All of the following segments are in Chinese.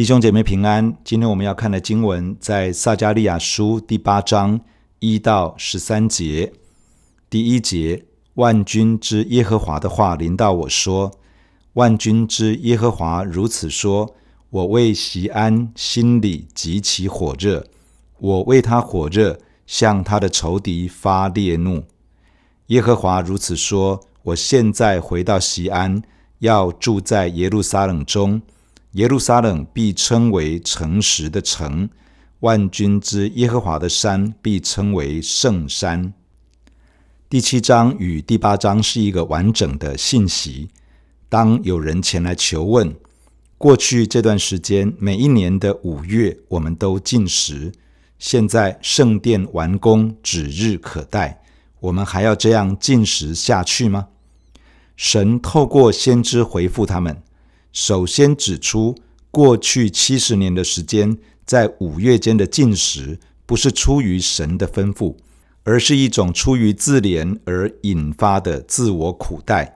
弟兄姐妹平安。今天我们要看的经文在撒迦利亚书第八章一到十三节。第一节：万军之耶和华的话临到我说：“万军之耶和华如此说：我为席安心里极其火热，我为他火热，向他的仇敌发烈怒。耶和华如此说：我现在回到锡安，要住在耶路撒冷中。”耶路撒冷必称为诚实的城，万军之耶和华的山必称为圣山。第七章与第八章是一个完整的信息。当有人前来求问，过去这段时间每一年的五月，我们都进食。现在圣殿完工指日可待，我们还要这样进食下去吗？神透过先知回复他们。首先指出，过去七十年的时间，在五月间的禁食，不是出于神的吩咐，而是一种出于自怜而引发的自我苦待。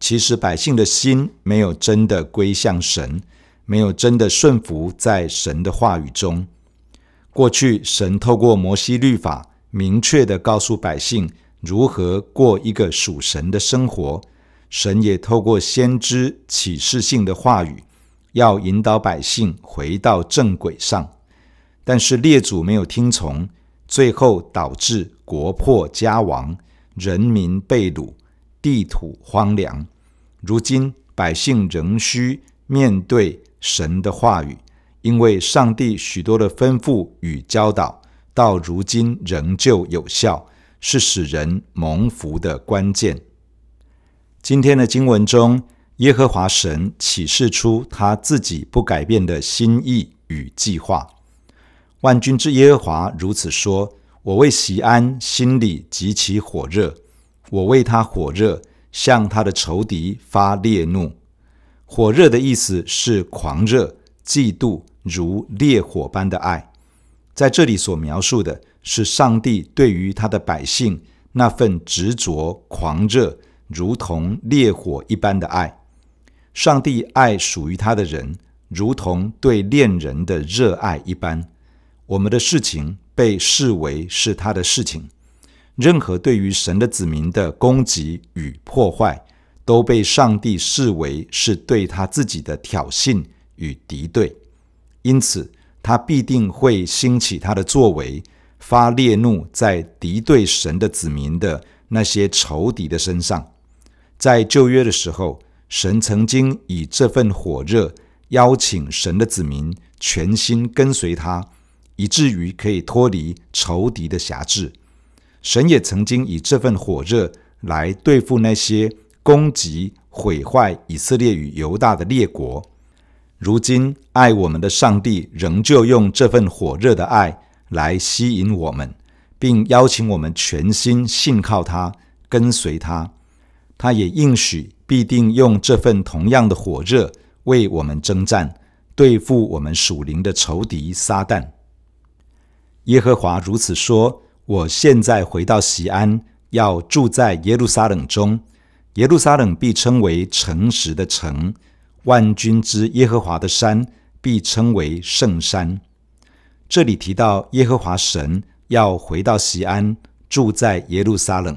其实百姓的心没有真的归向神，没有真的顺服在神的话语中。过去神透过摩西律法，明确地告诉百姓如何过一个属神的生活。神也透过先知启示性的话语，要引导百姓回到正轨上，但是列祖没有听从，最后导致国破家亡，人民被掳，地土荒凉。如今百姓仍需面对神的话语，因为上帝许多的吩咐与教导，到如今仍旧有效，是使人蒙福的关键。今天的经文中，耶和华神启示出他自己不改变的心意与计划。万军之耶和华如此说：“我为锡安心里极其火热，我为他火热，向他的仇敌发烈怒。”火热的意思是狂热、嫉妒，如烈火般的爱。在这里所描述的是上帝对于他的百姓那份执着、狂热。如同烈火一般的爱，上帝爱属于他的人，如同对恋人的热爱一般。我们的事情被视为是他的事情，任何对于神的子民的攻击与破坏，都被上帝视为是对他自己的挑衅与敌对。因此，他必定会兴起他的作为，发烈怒在敌对神的子民的那些仇敌的身上。在旧约的时候，神曾经以这份火热邀请神的子民全心跟随他，以至于可以脱离仇敌的辖制。神也曾经以这份火热来对付那些攻击毁坏以色列与犹大的列国。如今，爱我们的上帝仍旧用这份火热的爱来吸引我们，并邀请我们全心信靠他，跟随他。他也应许必定用这份同样的火热为我们征战，对付我们属灵的仇敌撒旦。耶和华如此说：“我现在回到西安，要住在耶路撒冷中。耶路撒冷必称为诚实的城，万军之耶和华的山必称为圣山。”这里提到耶和华神要回到西安，住在耶路撒冷。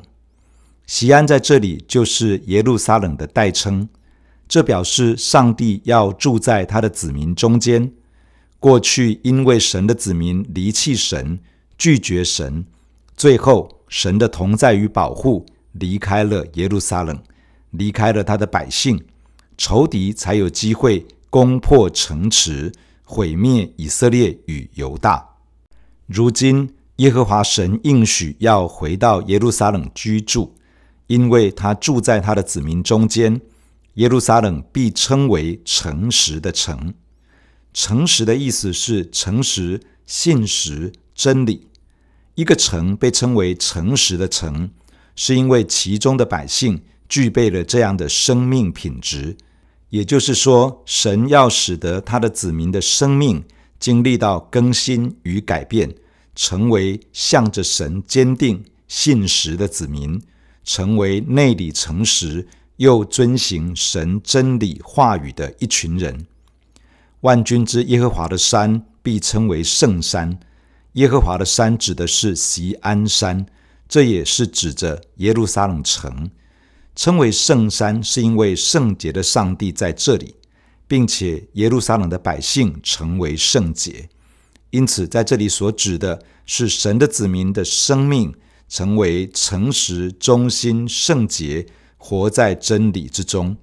西安在这里就是耶路撒冷的代称，这表示上帝要住在他的子民中间。过去因为神的子民离弃神、拒绝神，最后神的同在与保护离开了耶路撒冷，离开了他的百姓，仇敌才有机会攻破城池，毁灭以色列与犹大。如今耶和华神应许要回到耶路撒冷居住。因为他住在他的子民中间，耶路撒冷必称为诚实的城。诚实的意思是诚实、信实、真理。一个城被称为诚实的城，是因为其中的百姓具备了这样的生命品质。也就是说，神要使得他的子民的生命经历到更新与改变，成为向着神坚定信实的子民。成为内里诚实又遵行神真理话语的一群人。万军之耶和华的山必称为圣山。耶和华的山指的是锡安山，这也是指着耶路撒冷城。称为圣山，是因为圣洁的上帝在这里，并且耶路撒冷的百姓成为圣洁。因此，在这里所指的是神的子民的生命成为诚实、忠心、圣洁，活在真理之中。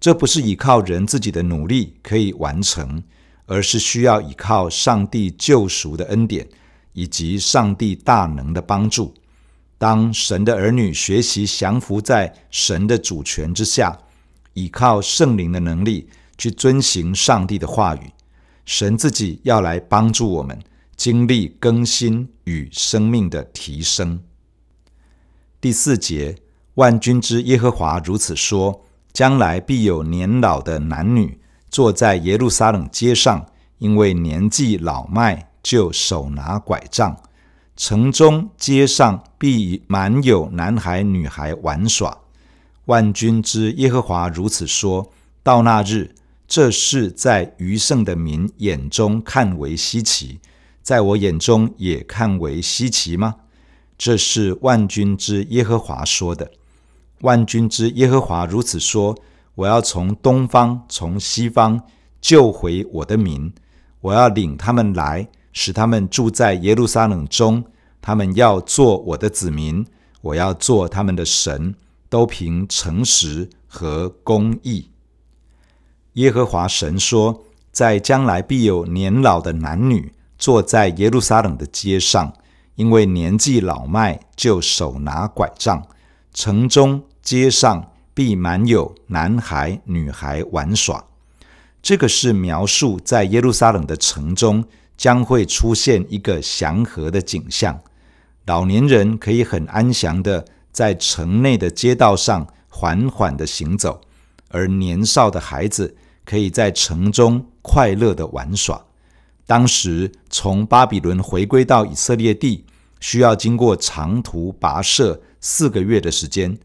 这不是依靠人自己的努力可以完成，而是需要依靠上帝救赎的恩典，以及上帝大能的帮助。当神的儿女学习降服在神的主权之下，依靠圣灵的能力去遵行上帝的话语，神自己要来帮助我们经历更新与生命的提升。第四节，万军之耶和华如此说：将来必有年老的男女坐在耶路撒冷街上，因为年纪老迈，就手拿拐杖。城中街上必满有男孩女孩玩耍。万军之耶和华如此说：到那日，这事在余剩的民眼中看为稀奇，在我眼中也看为稀奇吗？这是万军之耶和华说的。万军之耶和华如此说：我要从东方、从西方救回我的民，我要领他们来。使他们住在耶路撒冷中，他们要做我的子民，我要做他们的神，都凭诚实和公义。耶和华神说，在将来必有年老的男女坐在耶路撒冷的街上，因为年纪老迈，就手拿拐杖。城中街上必满有男孩女孩玩耍。这个是描述在耶路撒冷的城中。将会出现一个祥和的景象，老年人可以很安详的在城内的街道上缓缓的行走，而年少的孩子可以在城中快乐的玩耍。当时从巴比伦回归到以色列地，需要经过长途跋涉四个月的时间，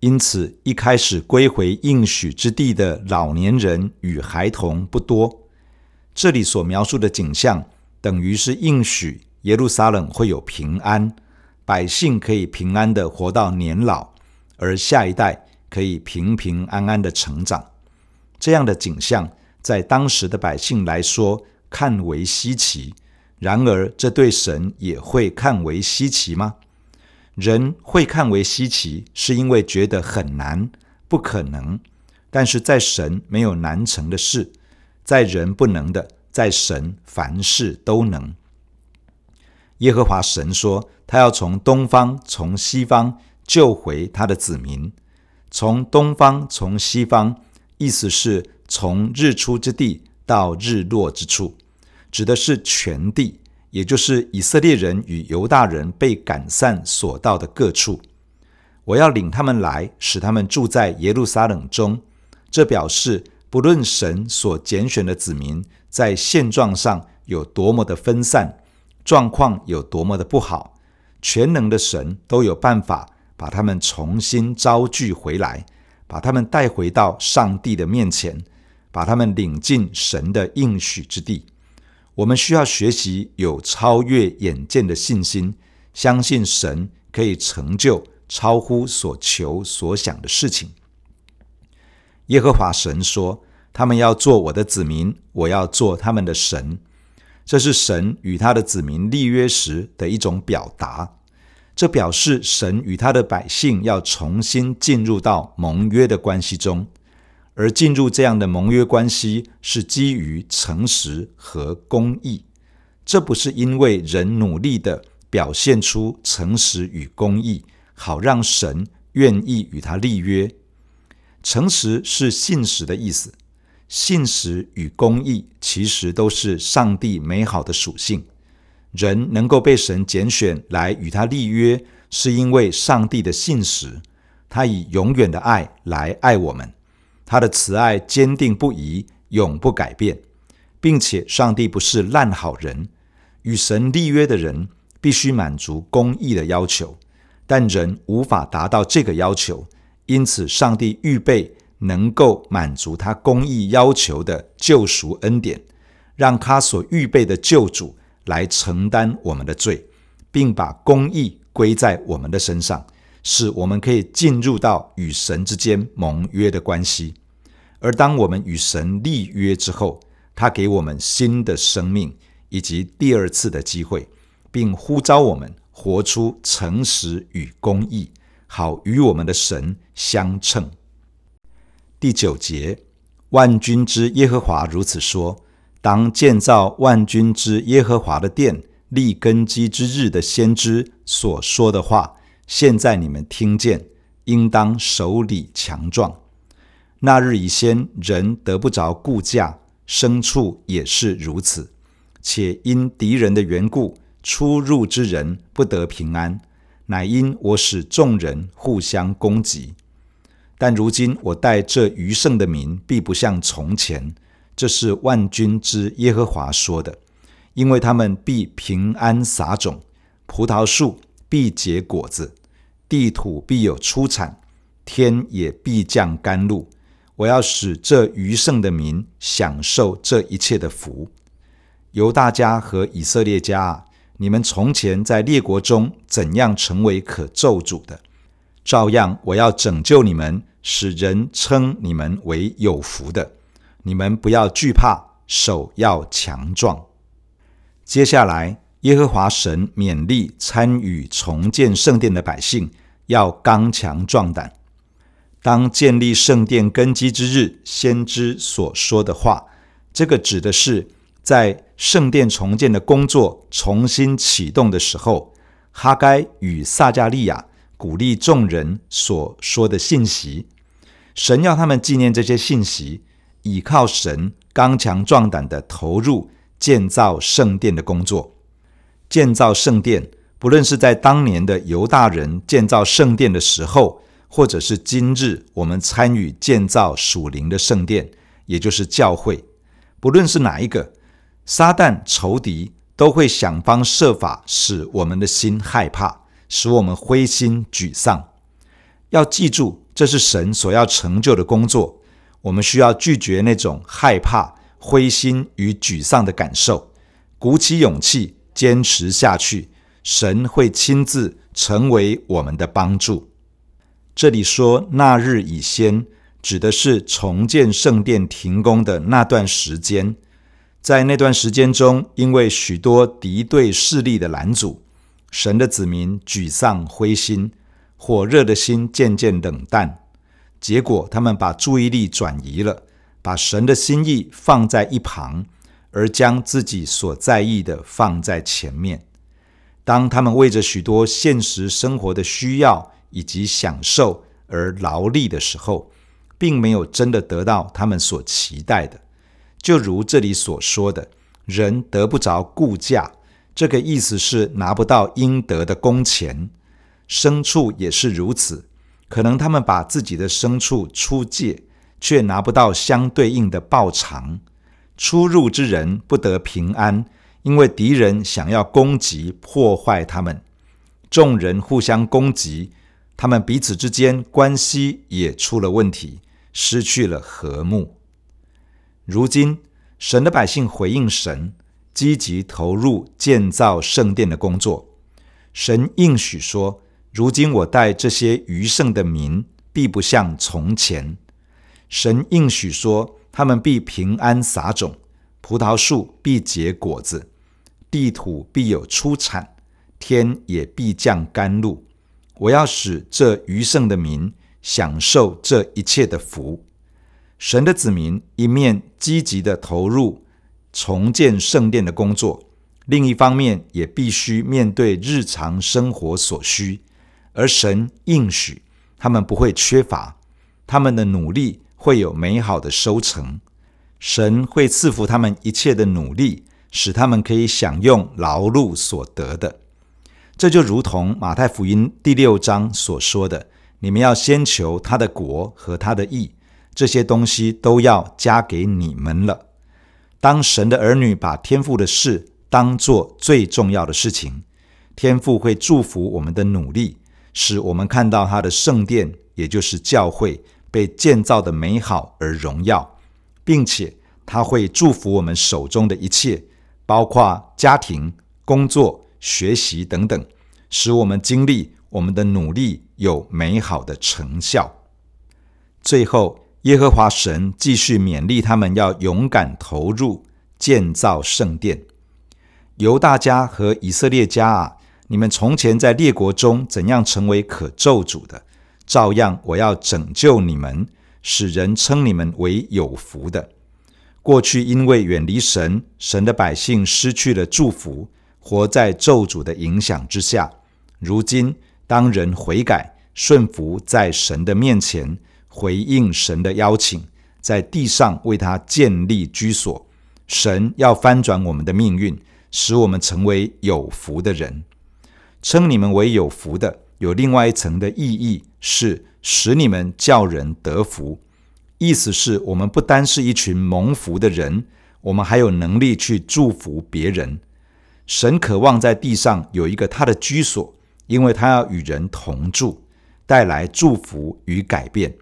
因此一开始归回应许之地的老年人与孩童不多。这里所描述的景象，等于是应许耶路撒冷会有平安，百姓可以平安地活到年老，而下一代可以平平安安地成长。这样的景象，在当时的百姓来说看为稀奇。然而，这对神也会看为稀奇吗？人会看为稀奇，是因为觉得很难，不可能。但是在神没有难成的事。在人不能的，在神凡事都能。耶和华神说，他要从东方、从西方救回他的子民。从东方、从西方，意思是从日出之地到日落之处，指的是全地，也就是以色列人与犹大人被赶散所到的各处。我要领他们来，使他们住在耶路撒冷中。这表示。不论神所拣选的子民在现状上有多么的分散，状况有多么的不好，全能的神都有办法把他们重新招聚回来，把他们带回到上帝的面前，把他们领进神的应许之地。我们需要学习有超越眼见的信心，相信神可以成就超乎所求所想的事情。耶和华神说：“他们要做我的子民，我要做他们的神。”这是神与他的子民立约时的一种表达。这表示神与他的百姓要重新进入到盟约的关系中，而进入这样的盟约关系是基于诚实和公义。这不是因为人努力地表现出诚实与公义，好让神愿意与他立约。诚实是信实的意思，信实与公义其实都是上帝美好的属性。人能够被神拣选来与他立约，是因为上帝的信实。他以永远的爱来爱我们，他的慈爱坚定不移，永不改变，并且上帝不是烂好人。与神立约的人必须满足公义的要求，但人无法达到这个要求。因此，上帝预备能够满足他公义要求的救赎恩典，让他所预备的救主来承担我们的罪，并把公义归在我们的身上，使我们可以进入到与神之间盟约的关系。而当我们与神立约之后，他给我们新的生命以及第二次的机会，并呼召我们活出诚实与公义，好与我们的神相称。第九节，万军之耶和华如此说：当建造万军之耶和华的殿、立根基之日的先知所说的话，现在你们听见，应当手里强壮。那日以先，人得不着顾价，牲畜也是如此。且因敌人的缘故，出入之人不得平安，乃因我使众人互相攻击。但如今我待这余剩的民，必不像从前。这是万军之耶和华说的，因为他们必平安撒种，葡萄树必结果子，地土必有出产，天也必降甘露。我要使这余剩的民享受这一切的福。犹大家和以色列家啊，你们从前在列国中怎样成为可咒诅的，照样我要拯救你们。使人称你们为有福的，你们不要惧怕，手要强壮。接下来，耶和华神勉励参与重建圣殿的百姓，要刚强壮胆。当建立圣殿根基之日，先知所说的话，这个指的是在圣殿重建的工作重新启动的时候，哈该与撒迦利亚。鼓励众人所说的信息，神要他们纪念这些信息，倚靠神，刚强壮胆的投入建造圣殿的工作。建造圣殿，不论是在当年的犹大人建造圣殿的时候，或者是今日我们参与建造属灵的圣殿，也就是教会，不论是哪一个，撒旦仇敌都会想方设法使我们的心害怕。使我们灰心沮丧。要记住，这是神所要成就的工作。我们需要拒绝那种害怕、灰心与沮丧的感受，鼓起勇气坚持下去。神会亲自成为我们的帮助。这里说“那日以先”，指的是重建圣殿停工的那段时间。在那段时间中，因为许多敌对势力的拦阻。神的子民沮丧灰心，火热的心渐渐冷淡，结果他们把注意力转移了，把神的心意放在一旁，而将自己所在意的放在前面。当他们为着许多现实生活的需要以及享受而劳力的时候，并没有真的得到他们所期待的。就如这里所说的，人得不着顾价。这个意思是拿不到应得的工钱，牲畜也是如此。可能他们把自己的牲畜出借，却拿不到相对应的报偿。出入之人不得平安，因为敌人想要攻击破坏他们。众人互相攻击，他们彼此之间关系也出了问题，失去了和睦。如今，神的百姓回应神。积极投入建造圣殿的工作，神应许说：“如今我带这些余剩的民，必不像从前。”神应许说：“他们必平安撒种，葡萄树必结果子，地土必有出产，天也必降甘露。我要使这余剩的民享受这一切的福。”神的子民一面积极地投入。重建圣殿的工作，另一方面也必须面对日常生活所需，而神应许他们不会缺乏，他们的努力会有美好的收成，神会赐福他们一切的努力，使他们可以享用劳碌所得的。这就如同马太福音第六章所说的：“你们要先求他的国和他的义，这些东西都要加给你们了。”当神的儿女把天赋的事当作最重要的事情，天父会祝福我们的努力，使我们看到他的圣殿，也就是教会被建造的美好而荣耀，并且他会祝福我们手中的一切，包括家庭、工作、学习等等，使我们经历我们的努力有美好的成效。最后，耶和华神继续勉励他们要勇敢投入建造圣殿。犹大家和以色列家啊，你们从前在列国中怎样成为可咒诅的，照样我要拯救你们，使人称你们为有福的。过去因为远离神，神的百姓失去了祝福，活在咒诅的影响之下。如今当人悔改，顺服在神的面前，回应神的邀请，在地上为他建立居所，神要翻转我们的命运。使我们成为有福的人，称你们为有福的，有另外一层的意义是使你们叫人得福。意思是我们不单是一群蒙福的人，我们还有能力去祝福别人。神渴望在地上有一个他的居所，因为他要与人同住，带来祝福与改变。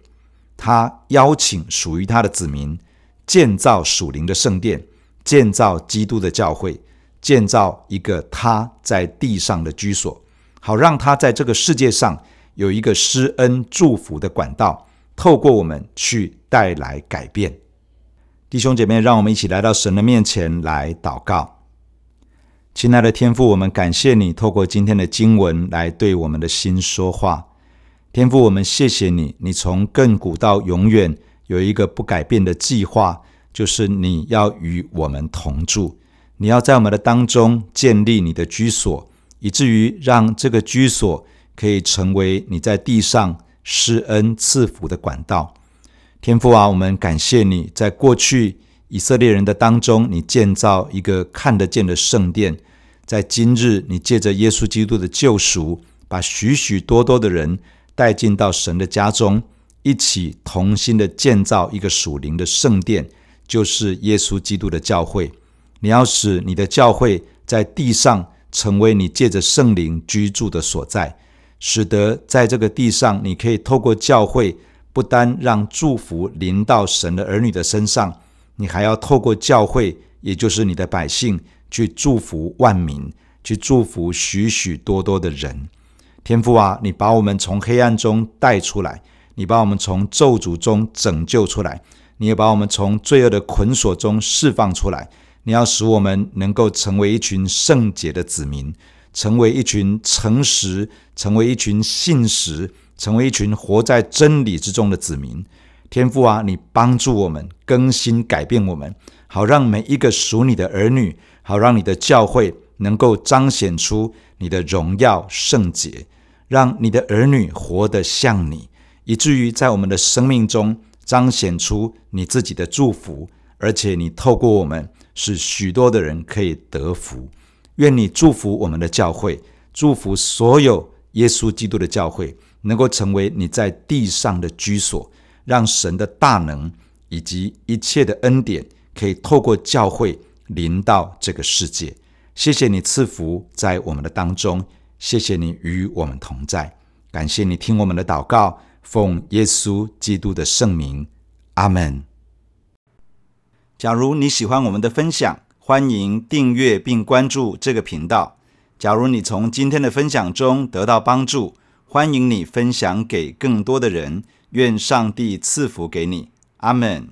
他邀请属于他的子民建造属灵的圣殿，建造基督的教会。建造一个他在地上的居所，好让他在这个世界上有一个施恩祝福的管道，透过我们去带来改变。弟兄姐妹，让我们一起来到神的面前来祷告。亲爱的天父，我们感谢你透过今天的经文来对我们的心说话。天父，我们谢谢你，你从亘古到永远有一个不改变的计划，就是你要与我们同住。你要在我们的当中建立你的居所，以至于让这个居所可以成为你在地上施恩赐福的管道。天父啊，我们感谢你在过去以色列人的当中，你建造一个看得见的圣殿；在今日，你借着耶稣基督的救赎，把许许多多的人带进到神的家中，一起同心的建造一个属灵的圣殿，就是耶稣基督的教会。你要使你的教会在地上成为你借着圣灵居住的所在，使得在这个地上，你可以透过教会，不单让祝福临到神的儿女的身上，你还要透过教会，也就是你的百姓，去祝福万民，去祝福许许多多的人。天父啊，你把我们从黑暗中带出来，你把我们从咒诅中拯救出来，你也把我们从罪恶的捆锁中释放出来。你要使我们能够成为一群圣洁的子民，成为一群诚实、成为一群信实、成为一群活在真理之中的子民。天父啊，你帮助我们更新改变我们，好让每一个属你的儿女，好让你的教会能够彰显出你的荣耀圣洁，让你的儿女活得像你，以至于在我们的生命中彰显出你自己的祝福，而且你透过我们。使许多的人可以得福，愿你祝福我们的教会，祝福所有耶稣基督的教会，能够成为你在地上的居所，让神的大能以及一切的恩典可以透过教会临到这个世界。谢谢你赐福在我们的当中，谢谢你与我们同在，感谢你听我们的祷告，奉耶稣基督的圣名，阿门。假如你喜欢我们的分享，欢迎订阅并关注这个频道。假如你从今天的分享中得到帮助，欢迎你分享给更多的人。愿上帝赐福给你，阿门。